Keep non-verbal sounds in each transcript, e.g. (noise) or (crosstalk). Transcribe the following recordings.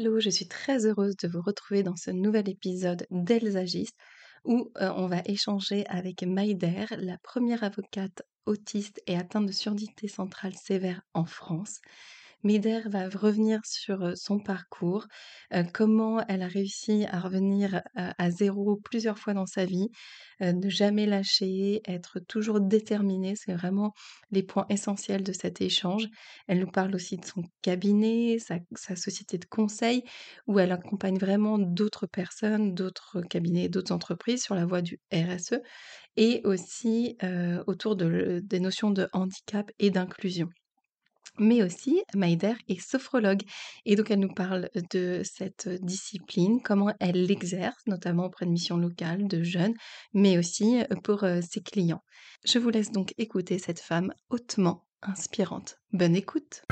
Hello, je suis très heureuse de vous retrouver dans ce nouvel épisode d'Elles agissent où euh, on va échanger avec Maïder, la première avocate autiste et atteinte de surdité centrale sévère en France. Méder va revenir sur son parcours, comment elle a réussi à revenir à, zéro plusieurs fois dans sa vie, ne jamais lâcher, être toujours déterminée. C'est vraiment les points essentiels de cet échange. Elle nous parle aussi de son cabinet, sa, société de conseil, où elle accompagne vraiment d'autres personnes, d'autres cabinets, d'autres entreprises sur la voie du RSE, et aussi autour des notions de handicap et d'inclusion mais aussi Maïder est sophrologue et donc elle nous parle de cette discipline, comment elle l'exerce, notamment auprès de missions locales, de jeunes, mais aussi pour ses clients. Je vous laisse donc écouter cette femme hautement inspirante. Bonne écoute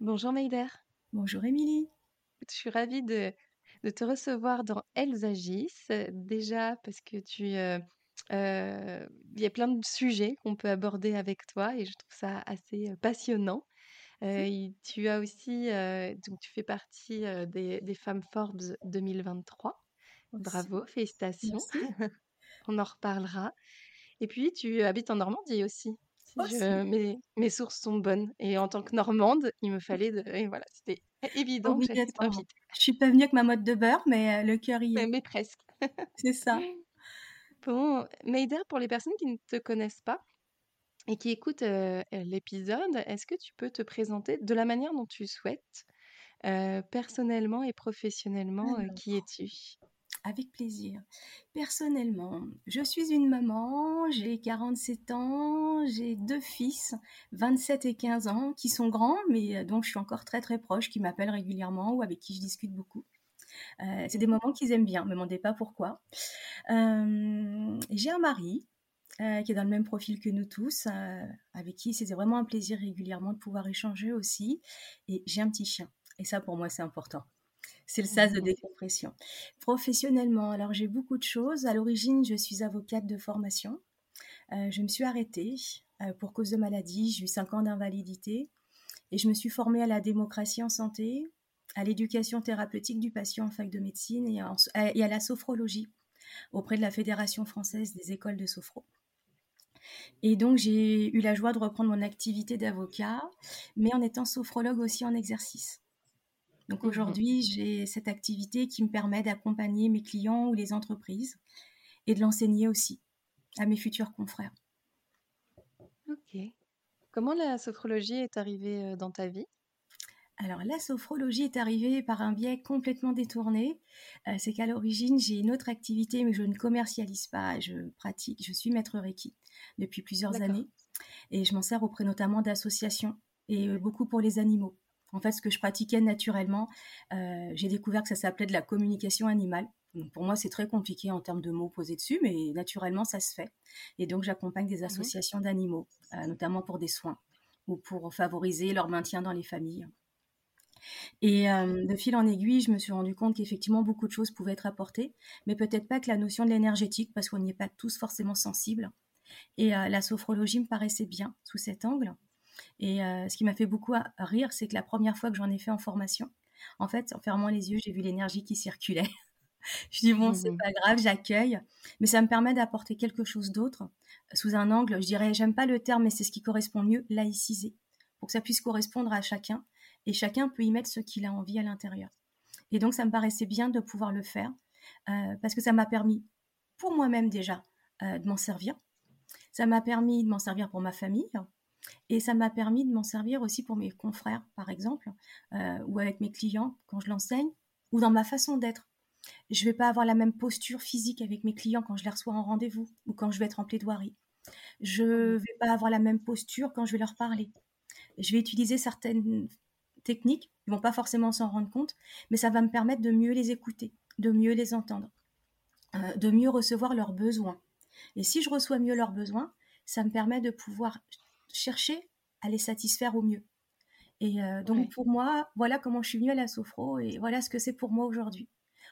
Bonjour Maïder. Bonjour Émilie. Je suis ravie de, te recevoir dans Elles agissent, déjà parce que tu il y a plein de sujets qu'on peut aborder avec toi et je trouve ça assez passionnant. tu as aussi, donc tu fais partie des, femmes Forbes 2023. Bravo, félicitations. (laughs) On en reparlera. Et puis, tu habites en Normandie aussi. mes, sources sont bonnes. Et en tant que Normande, il me fallait de. Et voilà, c'était évident Je suis pas venue avec ma mode de beurre, mais le cœur y est. mais presque. C'est ça. (laughs) Bon, Maider, pour les personnes qui ne te connaissent pas et qui écoutent l'épisode, est-ce que tu peux te présenter de la manière dont tu souhaites, personnellement et professionnellement, qui es-tu? avec plaisir. Personnellement, je suis une maman, j'ai 47 ans, j'ai deux fils, 27 et 15 ans, qui sont grands, mais dont je suis encore très très proche, qui m'appellent régulièrement ou avec qui je discute beaucoup. Euh, c'est des moments qu'ils aiment bien, ne me demandez pas pourquoi. Euh, j'ai un mari euh, qui est dans le même profil que nous tous, avec qui c'est vraiment un plaisir régulièrement de pouvoir échanger aussi. Et j'ai un petit chien. Et ça, pour moi, c'est important. C'est le sas de mmh. décompression. Professionnellement, alors j'ai beaucoup de choses. À l'origine, je suis avocate de formation. je me suis arrêtée pour cause de maladie. J'ai eu 5 ans d'invalidité. Et je me suis formée à la démocratie en santé, à l'éducation thérapeutique du patient en fac de médecine et, à la sophrologie auprès de la Fédération française des écoles de sophro. Et donc j'ai eu la joie de reprendre mon activité d'avocat, mais en étant sophrologue aussi en exercice. Donc mmh aujourd'hui, j'ai cette activité qui me permet d'accompagner mes clients ou les entreprises et de l'enseigner aussi à mes futurs confrères. Ok. Comment la sophrologie est arrivée euh, dans ta vie? Alors la sophrologie est arrivée par un biais complètement détourné. Euh, c'est qu'à l'origine, j'ai une autre activité, mais je ne commercialise pas. Je pratique, je suis maître Reiki depuis plusieurs années. Et je m'en sers auprès notamment d'associations et euh, beaucoup pour les animaux. En fait, ce que je pratiquais naturellement, euh, j'ai découvert que ça s'appelait de la communication animale. pour moi, c'est très compliqué en termes de mots posés dessus, mais naturellement, ça se fait. Et donc, j'accompagne des mmh associations d'animaux, notamment pour des soins ou pour favoriser leur maintien dans les familles. Et de fil en aiguille, je me suis rendu compte qu'effectivement beaucoup de choses pouvaient être apportées, mais peut-être pas que la notion de l'énergétique, parce qu'on n'y est pas tous forcément sensibles. Et la sophrologie me paraissais bien sous cet angle. Et ce qui m'a fait beaucoup rire, c'est que la première fois que j'en ai fait en formation, en fait, en fermant les yeux, j'ai vu l'énergie qui circulait. (laughs) je dis bon, c'est mmh pas grave, j'accueille, mais ça me permet d'apporter quelque chose d'autre sous un angle, je dirais, j'aime pas le terme, mais c'est ce qui correspond mieux, laïcisé, pour que ça puisse correspondre à chacun et chacun peut y mettre ce qu'il a envie à l'intérieur. Et donc, ça me paraissait bien de pouvoir le faire euh, parce que ça m'a permis, pour moi-même déjà, euh, de m'en servir. Ça m'a permis de m'en servir pour ma famille et ça m'a permis de m'en servir aussi pour mes confrères, par exemple, euh, ou avec mes clients quand je l'enseigne, ou dans ma façon d'être. Je ne vais pas avoir la même posture physique avec mes clients quand je les reçois en rendez-vous ou quand je vais être en plaidoirie. Je ne vais pas avoir la même posture quand je vais leur parler. Je vais utiliser certaines techniques, ils vont pas forcément s'en rendre compte, mais ça va me permettre de mieux les écouter, de mieux les entendre, euh, de mieux recevoir leurs besoins. Et si je reçois mieux leurs besoins, ça me permet de pouvoir chercher à les satisfaire au mieux. Et euh, donc pour moi, voilà comment je suis venue à la sophro et voilà ce que c'est pour moi aujourd'hui.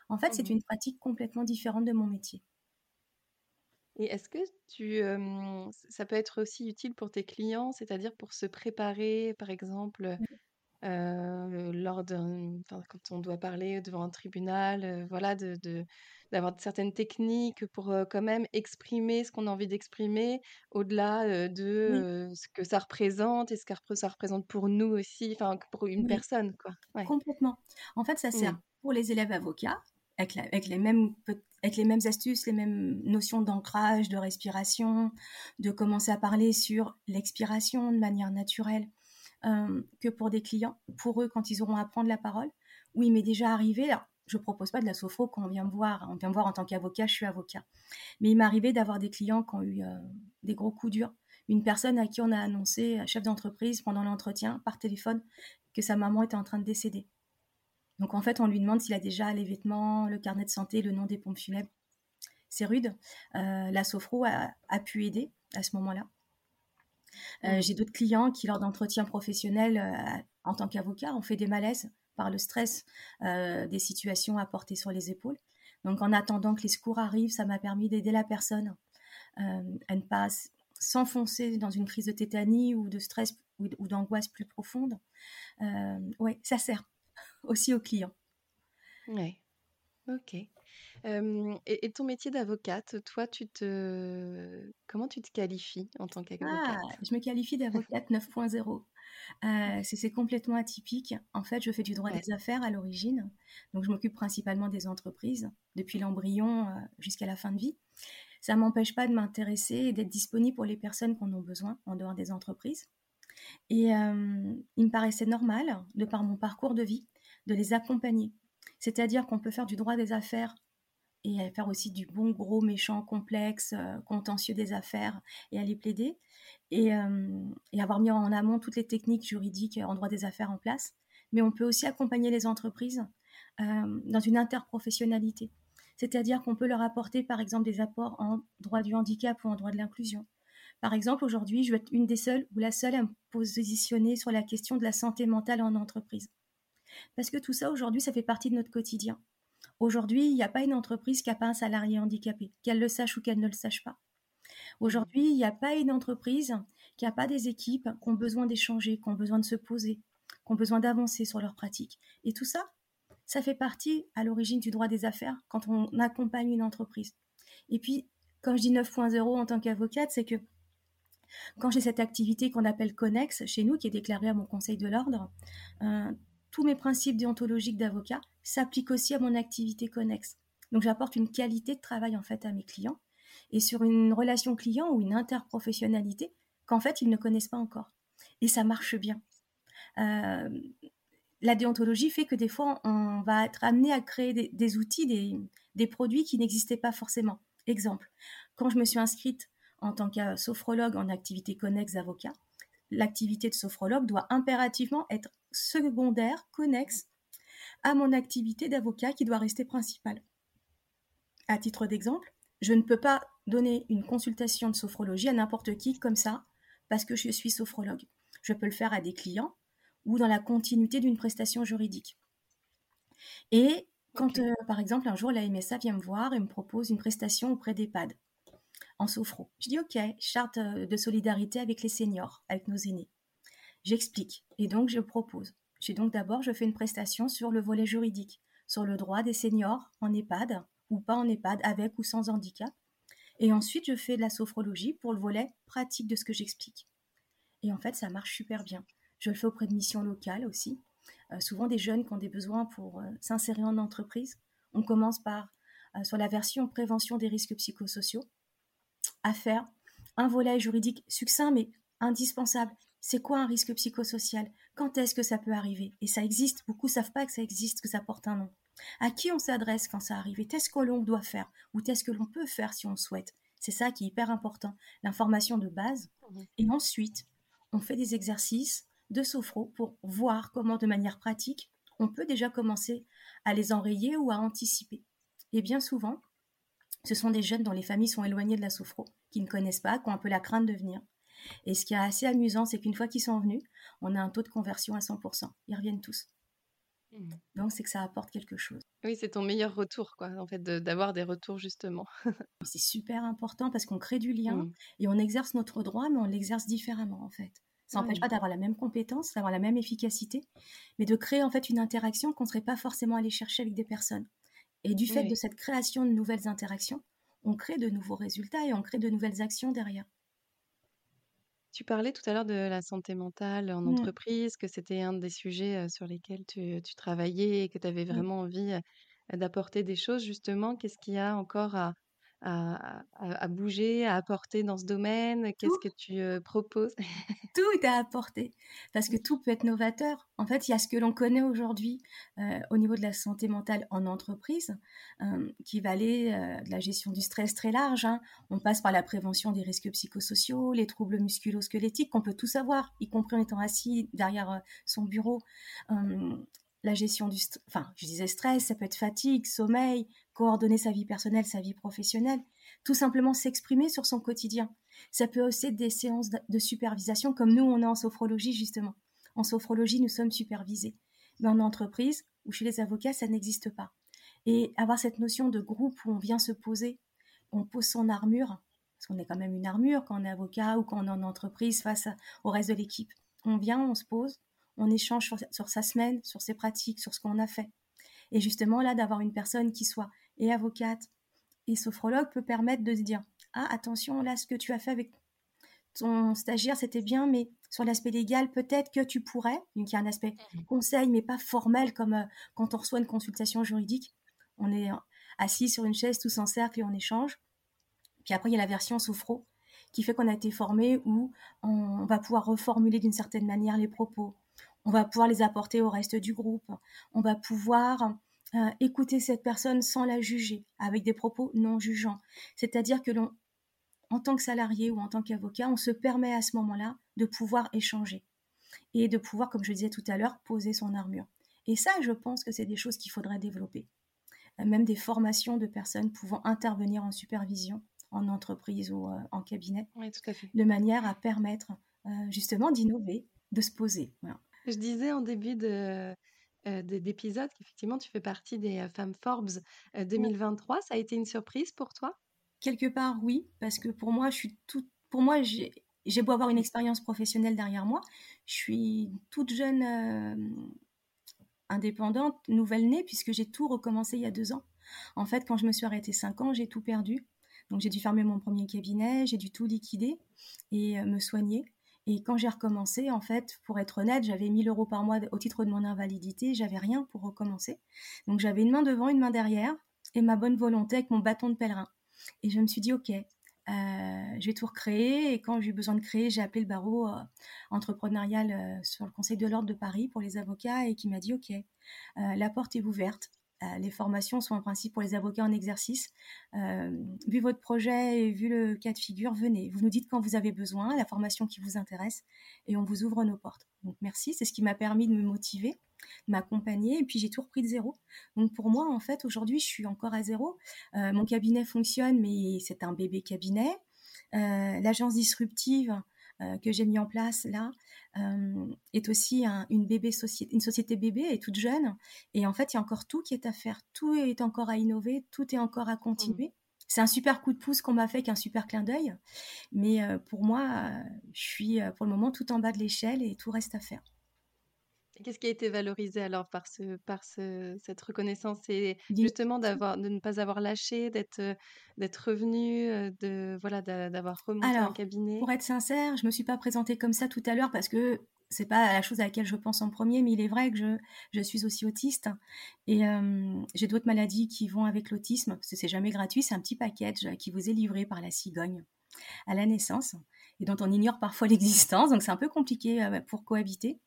En fait, c'est mmh une pratique complètement différente de mon métier. Et est-ce que tu, ça peut être aussi utile pour tes clients, c'est-à-dire pour se préparer, par exemple, mmh. Lors d'un, quand on doit parler devant un tribunal, voilà, de, d'avoir certaines techniques pour quand même exprimer ce qu'on a envie d'exprimer, au-delà de ce que ça représente et ce que ça représente pour nous aussi, enfin pour une personne, quoi. Complètement. En fait, ça sert mmh. pour les élèves avocats, avec, avec, les mêmes, avec les mêmes astuces, les mêmes notions d'ancrage, de respiration, de commencer à parler sur l'expiration de manière naturelle, que pour des clients, pour eux, quand ils auront à prendre la parole. Oui, m'est déjà arrivé, je propose pas de la sophro quand on vient me voir. On vient me voir en tant qu'avocat, je suis avocat. Mais il m'est arrivé d'avoir des clients qui ont eu euh, des gros coups durs. Une personne à qui on a annoncé, chef d'entreprise, pendant l'entretien, par téléphone, que sa maman était en train de décéder. Donc en fait, on lui demande s'il a déjà les vêtements, le carnet de santé, le nom des pompes funèbres. C'est rude. Euh, la sophro a, pu aider à ce moment-là. Euh, mmh. J'ai d'autres clients qui, lors d'entretiens professionnels, en tant qu'avocat, ont fait des malaises par le stress euh, des situations à porter sur les épaules. Donc en attendant que les secours arrivent, ça m'a permis d'aider la personne euh, à ne pas s'enfoncer dans une crise de tétanie ou de stress ou, d'angoisse plus profonde. Euh, oui, ça sert (laughs) aussi aux clients. Oui, ok. Et, ton métier d'avocate, toi, tu te, comment tu te qualifies en tant qu'avocate? ah, Je me qualifie d'avocate 9.0. Euh, c'est complètement atypique. En fait, je fais du droit des affaires à l'origine. Donc, je m'occupe principalement des entreprises, depuis l'embryon jusqu'à la fin de vie. Ça ne m'empêche pas de m'intéresser et d'être disponible pour les personnes qui en ont besoin en dehors des entreprises. Et euh, il me paraissait normal, de par mon parcours de vie, de les accompagner. C'est-à-dire qu'on peut faire du droit des affaires et faire aussi du bon, gros, méchant, complexe, contentieux des affaires et aller plaider et, avoir mis en amont toutes les techniques juridiques en droit des affaires en place. Mais on peut aussi accompagner les entreprises dans une interprofessionnalité. C'est-à-dire qu'on peut leur apporter, par exemple, des apports en droit du handicap ou en droit de l'inclusion. Par exemple, aujourd'hui, je vais être une des seules ou la seule à me positionner sur la question de la santé mentale en entreprise. Parce que tout ça, aujourd'hui, ça fait partie de notre quotidien. Aujourd'hui, il n'y a pas une entreprise qui n'a pas un salarié handicapé, qu'elle le sache ou qu'elle ne le sache pas. Aujourd'hui, il n'y a pas une entreprise qui n'a pas des équipes qui ont besoin d'échanger, qui ont besoin de se poser, qui ont besoin d'avancer sur leurs pratiques. Et tout ça, ça fait partie à l'origine du droit des affaires quand on accompagne une entreprise. Et puis, quand je dis 9.0 en tant qu'avocate, c'est que quand j'ai cette activité qu'on appelle connexe chez nous, qui est déclarée à mon conseil de l'ordre, euh, tous mes principes déontologiques d'avocat s'appliquent aussi à mon activité connexe. Donc j'apporte une qualité de travail en fait à mes clients et sur une relation client ou une interprofessionnalité qu'en fait ils ne connaissent pas encore. Et ça marche bien. Euh, la déontologie fait que des fois on va être amené à créer des, outils, des, des, produits qui n'existaient pas forcément. Exemple, quand je me suis inscrite en tant que sophrologue en activité connexe avocat, l'activité de sophrologue doit impérativement être secondaire, connexe à mon activité d'avocat qui doit rester principale. À titre d'exemple, je ne peux pas donner une consultation de sophrologie à n'importe qui comme ça parce que je suis sophrologue. Je peux le faire à des clients ou dans la continuité d'une prestation juridique. Et quand, euh, par exemple, un jour, la MSA vient me voir et me propose une prestation auprès d'EHPAD en sophro. Je dis OK, charte euh, de solidarité avec les seniors, avec nos aînés. J'explique et donc je propose. Je donc d'abord, je fais une prestation sur le volet juridique, sur le droit des seniors en EHPAD ou pas en EHPAD, avec ou sans handicap. Et ensuite, je fais de la sophrologie pour le volet pratique de ce que j'explique. Et en fait, ça marche super bien. Je le fais auprès de missions locales aussi. Euh, souvent des jeunes qui ont des besoins pour euh, s'insérer en entreprise. On commence par, euh, sur la version prévention des risques psychosociaux, à faire un volet juridique succinct mais indispensable. C'est quoi un risque psychosocial? Quand est-ce que ça peut arriver? Et ça existe. Beaucoup ne savent pas que ça existe, que ça porte un nom. À qui on s'adresse quand ça arrive? Et qu'est-ce que l'on doit faire? Ou qu'est-ce que l'on peut faire si on souhaite? C'est ça qui est hyper important, l'information de base. Et ensuite, on fait des exercices de sophro pour voir comment, de manière pratique, on peut déjà commencer à les enrayer ou à anticiper. Et bien souvent, ce sont des jeunes dont les familles sont éloignées de la sophro, qui ne connaissent pas, qui ont un peu la crainte de venir. Et ce qui est assez amusant, c'est qu'une fois qu'ils sont venus, on a un taux de conversion à 100%. Ils reviennent tous. Mmh. Donc, c'est que ça apporte quelque chose. Oui, c'est ton meilleur retour, quoi, en fait, d'avoir des retours, justement. (laughs) c'est super important parce qu'on crée du lien mmh. et on exerce notre droit, mais on l'exerce différemment, en fait. Ça n'empêche pas d'avoir la même compétence, d'avoir la même efficacité, mais de créer, en fait, une interaction qu'on ne serait pas forcément allé chercher avec des personnes. Et du fait de cette création de nouvelles interactions, on crée de nouveaux résultats et on crée de nouvelles actions derrière. Tu parlais tout à l'heure de la santé mentale en mmh. entreprise, que c'était un des sujets sur lesquels tu, travaillais et que tu avais mmh. vraiment envie d'apporter des choses. Justement, qu'est-ce qu'il y a encore à, à, bouger, à apporter dans ce domaine? Qu'est-ce que tu proposes? Tout est à apporter, parce que tout peut être novateur. En fait, il y a ce que l'on connaît aujourd'hui au niveau de la santé mentale en entreprise, qui va aller de la gestion du stress très large. Hein. On passe par la prévention des risques psychosociaux, les troubles musculo-squelettiques, qu'on peut tout savoir, y compris en étant assis derrière son bureau la gestion du, enfin, je disais stress, ça peut être fatigue, sommeil, coordonner sa vie personnelle, sa vie professionnelle, tout simplement s'exprimer sur son quotidien. Ça peut aussi être des séances de supervision comme nous, on est en sophrologie justement. En sophrologie, nous sommes supervisés. Mais en entreprise ou chez les avocats, ça n'existe pas. Et avoir cette notion de groupe où on vient se poser, on pose son armure, parce qu'on est quand même une armure quand on est avocat ou quand on est en entreprise face au reste de l'équipe. On vient, on se pose, on échange sur, sa semaine, sur ses pratiques, sur ce qu'on a fait. Et justement, là, d'avoir une personne qui soit et avocate et sophrologue peut permettre de se dire Ah, attention, là, ce que tu as fait avec ton stagiaire, c'était bien, mais sur l'aspect légal, peut-être que tu pourrais. Donc, il y a un aspect mmh. conseil, mais pas formel comme euh, quand on reçoit une consultation juridique. On est assis sur une chaise tous en cercle et on échange. Puis après, il y a la version sophro qui fait qu'on a été formé où on va pouvoir reformuler d'une certaine manière les propos, on va pouvoir les apporter au reste du groupe, on va pouvoir euh, écouter cette personne sans la juger, avec des propos non jugeants. C'est-à-dire que l'on, en tant que salarié ou en tant qu'avocat, on se permet à ce moment-là de pouvoir échanger et de pouvoir, comme je disais tout à l'heure, poser son armure. Et ça, je pense que c'est des choses qu'il faudrait développer. Euh, même des formations de personnes pouvant intervenir en supervision, en entreprise ou euh, en cabinet, de manière à permettre justement d'innover, de se poser. Je disais en début de, d'épisode qu'effectivement tu fais partie des femmes Forbes 2023. Ça a été une surprise pour toi? Quelque part, oui, parce que pour moi, je suis toute, pour moi, j'ai, beau avoir une expérience professionnelle derrière moi, je suis toute jeune indépendante, nouvelle-née, puisque j'ai tout recommencé il y a deux ans. En fait, quand je me suis arrêtée cinq ans, j'ai tout perdu. Donc j'ai dû fermer mon premier cabinet, j'ai dû tout liquider et me soigner. Et quand j'ai recommencé, en fait, pour être honnête, j'avais 1000 euros par mois au titre de mon invalidité, j'avais rien pour recommencer. Donc j'avais une main devant, une main derrière, et ma bonne volonté avec mon bâton de pèlerin. Et je me suis dit, ok, euh, je vais tout recréer. Et quand j'ai eu besoin de créer, j'ai appelé le barreau euh, entrepreneurial euh, sur le Conseil de l'ordre de Paris pour les avocats et qui m'a dit, ok, la porte est ouverte. Euh, les formations sont en principe pour les avocats en exercice. Euh, vu votre projet et vu le cas de figure, venez. Vous nous dites quand vous avez besoin, la formation qui vous intéresse, et on vous ouvre nos portes. Donc merci, c'est ce qui m'a permis de me motiver, de m'accompagner, et puis j'ai tout repris de zéro. Donc pour moi, en fait, aujourd'hui, je suis encore à zéro. Euh, mon cabinet fonctionne, mais c'est un bébé cabinet. L'agence disruptive, que j'ai mis en place là est aussi une bébé société, une société bébé et toute jeune. Et en fait, il y a encore tout qui est à faire, tout est encore à innover, tout est encore à continuer. Mmh. C'est un super coup de pouce qu'on m'a fait, qu'un super clin d'œil. Mais euh, pour moi, je suis pour le moment tout en bas de l'échelle et tout reste à faire. Qu'est-ce qui a été valorisé alors par, ce, par ce, cette reconnaissance? C'est justement d'avoir, de ne pas avoir lâché, d'être, d'être revenu, de, voilà, d'avoir remonté un cabinet? Pour être sincère, je ne me suis pas présentée comme ça tout à l'heure parce que c'est pas la chose à laquelle je pense en premier, mais il est vrai que je, je suis aussi autiste et j'ai d'autres maladies qui vont avec l'autisme. Ce c'est jamais gratuit, c'est un petit package qui vous est livré par la cigogne à la naissance et dont on ignore parfois (laughs) l'existence, donc c'est un peu compliqué pour cohabiter.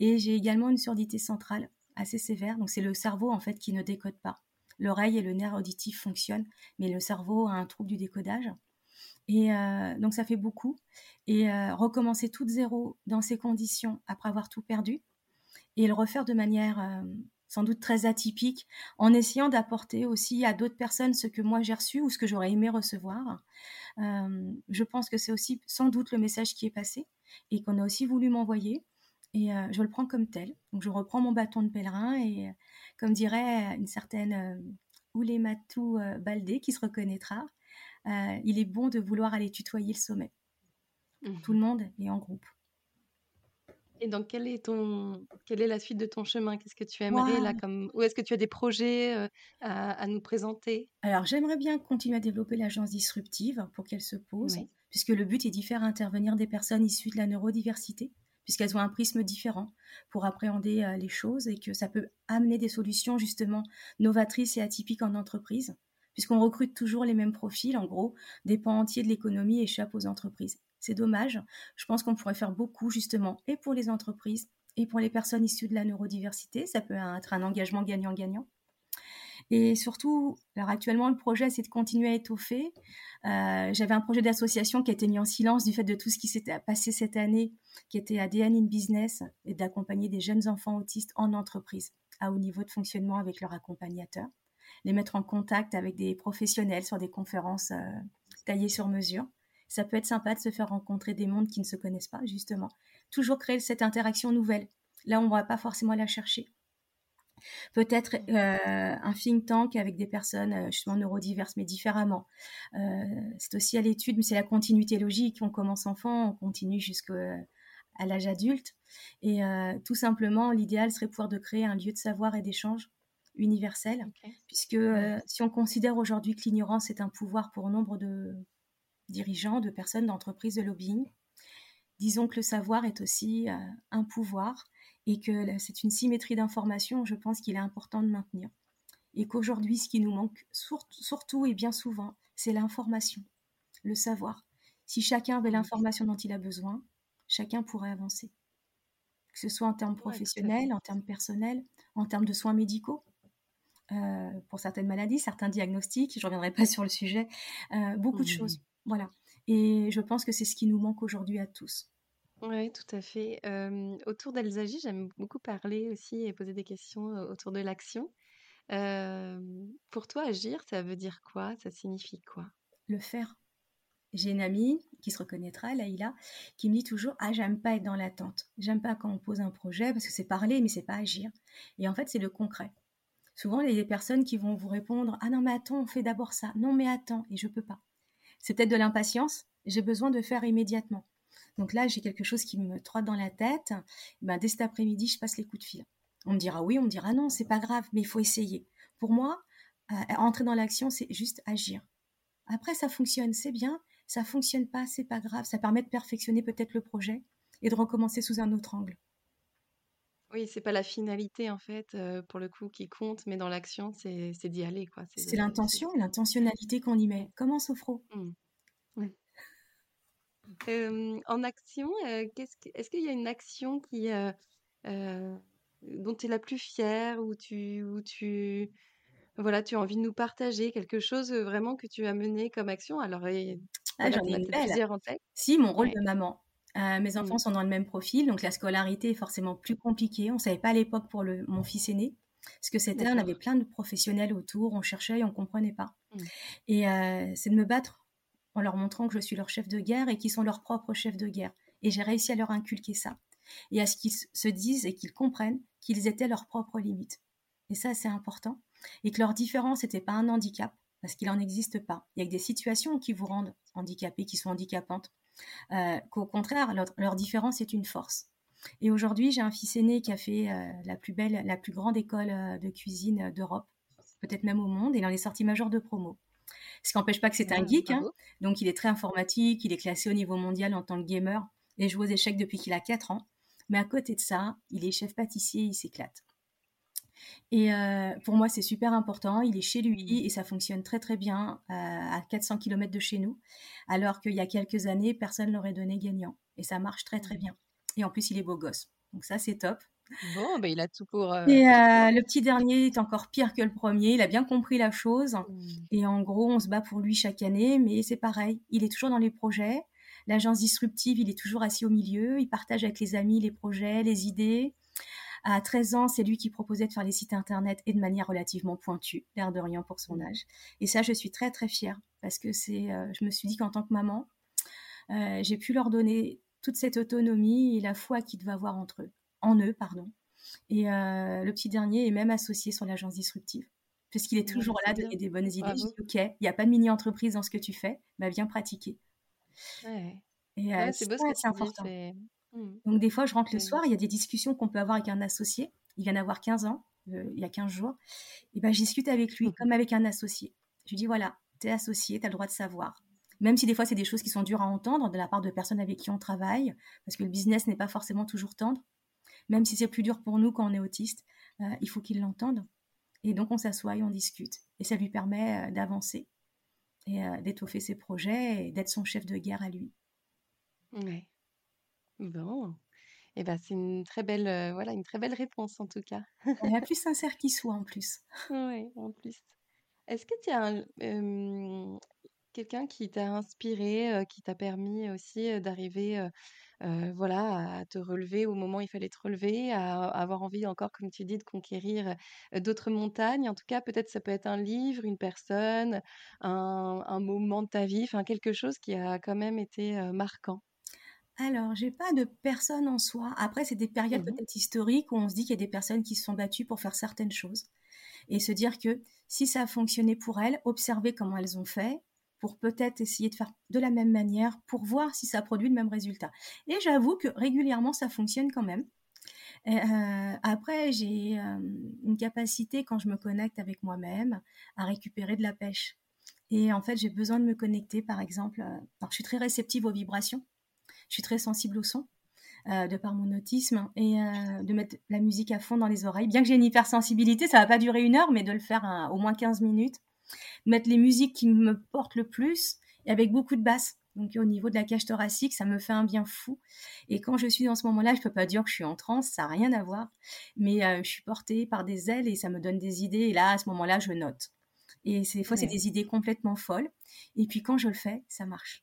Et j'ai également une surdité centrale assez sévère. Donc c'est le cerveau en fait qui ne décode pas. L'oreille et le nerf auditif fonctionnent, mais le cerveau a un trouble du décodage. Et euh, donc ça fait beaucoup. Et euh, recommencer tout de zéro dans ces conditions après avoir tout perdu et le refaire de manière euh, sans doute très atypique, en essayant d'apporter aussi à d'autres personnes ce que moi j'ai reçu ou ce que j'aurais aimé recevoir. je pense que c'est aussi sans doute le message qui est passé et qu'on a aussi voulu m'envoyer. Et je le prends comme tel. Donc je reprends mon bâton de pèlerin et, comme dirait une certaine Oulematou Baldé qui se reconnaîtra, il est bon de vouloir aller tutoyer le sommet. Tout le mmh monde est en groupe. Et donc, quelle est, ton, quelle est la suite de ton chemin? Qu'est-ce que tu aimerais là comme Ou est-ce que tu as des projets à, nous présenter? Alors, j'aimerais bien continuer à développer l'agence disruptive pour qu'elle se pose, puisque le but est d'y faire intervenir des personnes issues de la neurodiversité, puisqu'elles ont un prisme différent pour appréhender les choses et que ça peut amener des solutions justement novatrices et atypiques en entreprise, puisqu'on recrute toujours les mêmes profils. En gros, des pans entiers de l'économie échappent aux entreprises. C'est dommage. Je pense qu'on pourrait faire beaucoup justement et pour les entreprises et pour les personnes issues de la neurodiversité. Ça peut être un engagement gagnant-gagnant. Et surtout, alors actuellement, le projet, c'est de continuer à étoffer. Euh, j'avais un projet d'association qui a été mis en silence du fait de tout ce qui s'est passé cette année, qui était ADN in Business, et d'accompagner des jeunes enfants autistes en entreprise, à haut niveau de fonctionnement avec leur accompagnateur, les mettre en contact avec des professionnels sur des conférences euh, taillées sur mesure ça peut être sympa de se faire rencontrer des mondes qui ne se connaissent pas, justement. Toujours créer cette interaction nouvelle. Là, on ne va pas forcément la chercher. Peut-être euh, un think tank avec des personnes euh, justement neurodiverses, mais différemment. Euh, c'est aussi à l'étude, mais c'est la continuité logique. On commence enfant, on continue jusqu'à l'âge adulte. Et tout simplement, l'idéal serait pouvoir de créer un lieu de savoir et d'échange universel, puisque si on considère aujourd'hui que l'ignorance est un pouvoir pour nombre de dirigeants, de personnes d'entreprises de lobbying. Disons que le savoir est aussi euh, un pouvoir et que c'est une symétrie d'information, je pense qu'il est important de maintenir. Et qu'aujourd'hui, ce qui nous manque surtout et bien souvent, c'est l'information, le savoir. Si chacun avait l'information dont il a besoin, chacun pourrait avancer. Que ce soit en termes professionnels, en termes personnels, en termes de soins médicaux. Euh, pour certaines maladies, certains diagnostics, je ne reviendrai pas sur le sujet, euh, beaucoup de choses. Voilà. Et je pense que c'est ce qui nous manque aujourd'hui à tous. Oui, tout à fait. autour d'Alsagie, j'aime beaucoup parler aussi et poser des questions autour de l'action. pour toi, agir, ça veut dire quoi? Ça signifie quoi? Le faire. J'ai une amie qui se reconnaîtra, Laïla, qui me dit toujours Ah, j'aime pas être dans l'attente. J'aime pas quand on pose un projet parce que c'est parler, mais c'est pas agir. Et en fait, c'est le concret. Souvent, il y a des personnes qui vont vous répondre Ah non, mais attends, on fait d'abord ça. Non, mais attends, et je peux pas c'est peut-être de l'impatience. J'ai besoin de faire immédiatement. Donc là, j'ai quelque chose qui me trotte dans la tête. Ben, dès cet après-midi, je passe les coups de fil. On me dira oui, on me dira non, c'est pas grave, mais il faut essayer. Pour moi, euh, entrer dans l'action, c'est juste agir. Après, ça fonctionne, c'est bien. Ça fonctionne pas, c'est pas grave. Ça permet de perfectionner peut-être le projet et de recommencer sous un autre angle. Oui, c'est pas la finalité en fait, euh, pour le coup, qui compte, mais dans l'action, c'est d'y aller, quoi. C'est l'intention, l'intentionnalité qu'on y met, comme en sophro. Mmh. en action, euh, est-ce qu'il y a une action qui, dont tu es la plus fière, ou tu, où tu, voilà, tu as envie de nous partager quelque chose vraiment que tu as mené comme action? Alors, ah, j'en ai plusieurs en tête. Si, mon rôle de maman. Euh, mes enfants mmh. sont dans le même profil, donc la scolarité est forcément plus compliquée. On ne savait pas à l'époque pour le, mon fils aîné ce que c'était. On avait plein de professionnels autour, on cherchait et on ne comprenait pas. Mmh. Et euh, c'est de me battre en leur montrant que je suis leur chef de guerre et qu'ils sont leurs propres chefs de guerre. Et j'ai réussi à leur inculquer ça. Et à ce qu'ils se disent et qu'ils comprennent qu'ils étaient leurs propres limites. Et ça, c'est important. Et que leur différence n'était pas un handicap, parce qu'il n'en existe pas. Il y a des situations qui vous rendent handicapés, qui sont handicapantes. Euh, qu'au contraire, leur, différence est une force. Et aujourd'hui, j'ai un fils aîné qui a fait euh, la plus belle, la plus grande école euh, de cuisine d'Europe, peut-être même au monde, et il en est sorti major de promo. Ce qui n'empêche pas que c'est un geek, hein. donc il est très informatique, il est classé au niveau mondial en tant que gamer, et joue aux échecs depuis qu'il a 4 ans. Mais à côté de ça, il est chef pâtissier, il s'éclate. Et euh, pour moi, c'est super important. Il est chez lui mmh. et ça fonctionne très très bien euh, à 400 km de chez nous, alors qu'il y a quelques années, personne ne l'aurait donné gagnant. Et ça marche très très mmh. bien. Et en plus, il est beau gosse. Donc ça, c'est top. Bon, bah, il a tout pour, heu, Et le petit dernier est encore pire que le premier. Il a bien compris la chose mmh. et en gros, on se bat pour lui chaque année, mais c'est pareil, il est toujours dans les projets. L'agence disruptive, il est toujours assis au milieu, il partage avec les amis les projets, les idées. À 13 ans, c'est lui qui proposait de faire les sites internet et de manière relativement pointue, l'air de rien pour son Mmh. âge. Et ça, je suis très très fière parce que c'est, euh, je me suis dit qu'en tant que maman, euh, j'ai pu leur donner toute cette autonomie et la foi qu'ils devaient avoir entre eux, en eux, pardon. Et euh, le petit dernier est même associé sur l'agence disruptive puisqu'il est Ouais, toujours là, bien. donner des bonnes idées. Je dis, ok, il n'y a pas de mini-entreprise dans ce que tu fais, bah viens pratiquer. Ouais. Et Ouais, c'est dis, important. Mmh. Donc des fois, je rentre le C'est soir, il y a des discussions qu'on peut avoir avec un associé. Il vient d'avoir 15 ans, euh, il y a 15 jours. Et ben, je discute avec lui Mmh comme avec un associé. Je lui dis, voilà, tu es associé, tu as le droit de savoir. Même si des fois, c'est des choses qui sont dures à entendre de la part de personnes avec qui on travaille, parce que le business n'est pas forcément toujours tendre. Même si c'est plus dur pour nous quand on est autiste, euh, il faut qu'il l'entende. Et donc, on s'assoit et on discute. Et ça lui permet euh, d'avancer et d'étoffer ses projets et d'être son chef de guerre à lui. Ouais. Bon. Et ben, c'est une très belle, heu, voilà, une très belle réponse en tout cas. La plus sincère qui soit en plus. (laughs) Ouais, en plus. Est-ce que tu as quelqu'un qui t'a inspiré, heu, qui t'a permis aussi, heu, d'arriver, voilà, à te relever au moment où il fallait te relever, à à avoir envie encore, comme tu dis, de conquérir, d'autres montagnes? En tout cas, peut-être ça peut être un livre, une personne, un un moment de ta vie, enfin quelque chose qui a quand même été, marquant? Alors, j'ai pas de personne en soi. Après, c'est des périodes Mmh peut-être historiques où on se dit qu'il y a des personnes qui se sont battues pour faire certaines choses. Et se dire que si ça a fonctionné pour elles, observer comment elles ont fait pour peut-être essayer de faire de la même manière pour voir si ça produit le même résultat. Et j'avoue que régulièrement, ça fonctionne quand même. Euh, après, j'ai euh, une capacité quand je me connecte avec moi-même à récupérer de la pêche. Et en fait, j'ai besoin de me connecter, par exemple. euh, alors, je suis très réceptive aux vibrations. Je suis très sensible au son, euh, de par mon autisme, et euh, de mettre la musique à fond dans les oreilles. Bien que j'ai une hypersensibilité, ça va pas durer une heure, mais de le faire au moins 15 minutes. De mettre les musiques qui me portent le plus, et avec beaucoup de basses. Donc au niveau de la cage thoracique, ça me fait un bien fou. Et quand je suis dans ce moment-là, je peux pas dire que je suis en transe, ça n'a rien à voir. Mais euh, je suis portée par des ailes et ça me donne des idées. Et là, à ce moment-là, je note. Et des fois, c'est des idées complètement folles. Et puis quand je le fais, ça marche.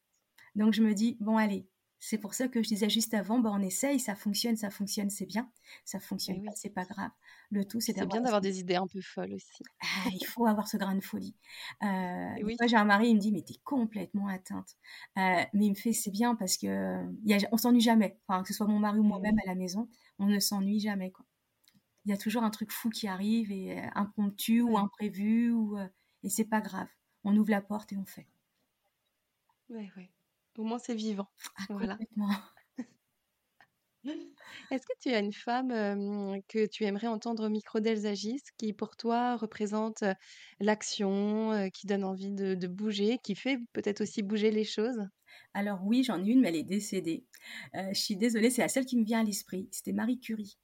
Donc je me dis, bon allez, c'est pour ça que je disais juste avant, bah, on essaye, ça fonctionne, ça fonctionne, c'est bien. Ça fonctionne pas, oui. c'est pas grave. Le tout, c'est d'avoir bien d'avoir des idées un peu folles aussi. ah, il faut avoir ce grain de folie. Euh, des oui. fois, j'ai un mari, il me dit, mais t'es complètement atteinte. Euh, mais il me fait, c'est bien parce que euh, y a- on s'ennuie jamais. Enfin, que ce soit mon mari ou moi-même Mmh. à la maison, on ne s'ennuie jamais. Quoi. Il y a toujours un truc fou qui arrive, et euh, impromptu ou imprévu, ou, euh, et c'est pas grave. On ouvre la porte et on fait. Ouais, ouais. Au moins c'est vivant. Ah, Voilà. complètement. (laughs) Est-ce que tu as une femme, que tu aimerais entendre au micro d'Elles agissent, qui pour toi représente, l'action, qui donne envie de de bouger, qui fait peut-être aussi bouger les choses? Alors oui, j'en ai une, mais elle est décédée. Euh, je suis désolée, c'est la seule qui me vient à l'esprit. C'était Marie Curie.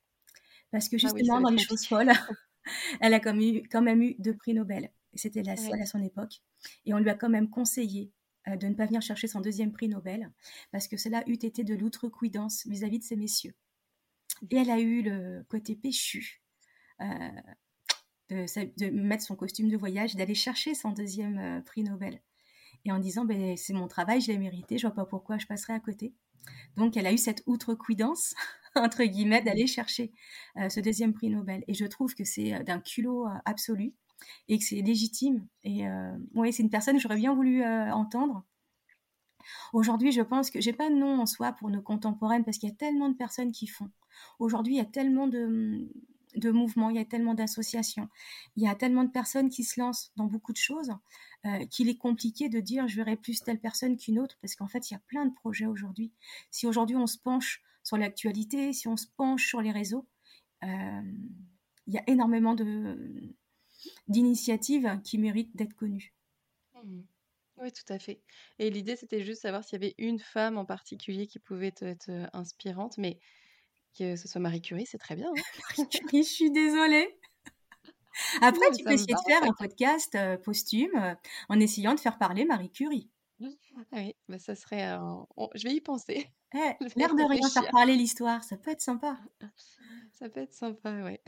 Parce que Ah oui, justement, dans les choses folles, (laughs) elle a quand même eu, quand même eu deux prix Nobel. C'était la Ouais. seule à son époque. Et on lui a quand même conseillé de ne pas venir chercher son deuxième prix Nobel, parce que cela eût été de l'outrecuidance vis-à-vis de ces messieurs. Et elle a eu le côté péchu euh, de, mettre son costume de voyage d'aller chercher son deuxième euh, prix Nobel. Et en disant, ben, c'est mon travail, je l'ai mérité, je vois pas pourquoi je passerai à côté. Donc elle a eu cette outrecuidance, (laughs) entre guillemets, d'aller chercher euh, ce deuxième prix Nobel. Et je trouve que c'est euh, d'un culot euh, absolu et que c'est légitime. Et euh, c'est une personne que j'aurais bien voulu euh, entendre. Aujourd'hui, je pense que j'ai pas de nom en soi pour nos contemporaines parce qu'il y a tellement de personnes qui font. Aujourd'hui, il y a tellement de, de mouvements, il y a tellement d'associations, il y a tellement de personnes qui se lancent dans beaucoup de choses euh, qu'il est compliqué de dire je verrai plus telle personne qu'une autre parce qu'en fait, il y a plein de projets aujourd'hui. Si aujourd'hui on se penche sur l'actualité, si on se penche sur les réseaux, il y a énormément de d'initiatives qui méritent d'être connues. Mmh. Oui, tout à fait. Et l'idée, c'était juste savoir s'il y avait une femme en particulier qui pouvait être, heu, inspirante, mais que ce soit Marie Curie, c'est très bien, hein? (laughs) Marie Curie, je suis désolée. Après, Non, tu peux essayer de faire un podcast euh, posthume euh, en essayant de faire parler Marie Curie. Ah oui, bah, ça serait un je vais y penser. Eh, (laughs) l'air de rien faire parler l'histoire, ça peut être sympa. Ça peut être sympa, ouais.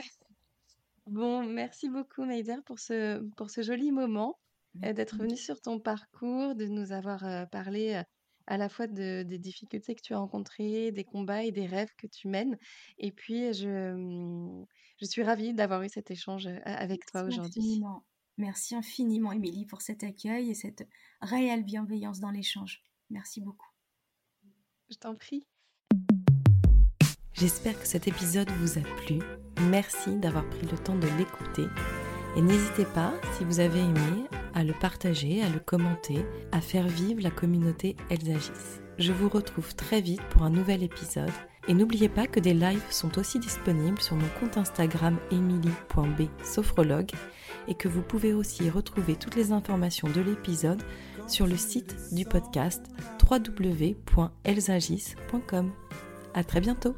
Bon, merci beaucoup Maïder pour ce, pour ce joli moment, euh, d'être venu sur ton parcours, de nous avoir euh, parlé euh, à la fois de, des difficultés que tu as rencontrées, des combats et des rêves que tu mènes. Et puis, je, mmh, je suis ravie d'avoir eu cet échange avec toi aujourd'hui. Merci infiniment, Émilie, pour cet accueil et cette réelle bienveillance dans l'échange. Merci beaucoup. Je t'en prie. J'espère que cet épisode vous a plu. Merci d'avoir pris le temps de l'écouter. Et n'hésitez pas, si vous avez aimé, à le partager, à le commenter, à faire vivre la communauté Elsagis. Je vous retrouve très vite pour un nouvel épisode. Et n'oubliez pas que des lives sont aussi disponibles sur mon compte Instagram emily.b et que vous pouvez aussi retrouver toutes les informations de l'épisode sur le site du podcast www.elsagis.com. À très bientôt!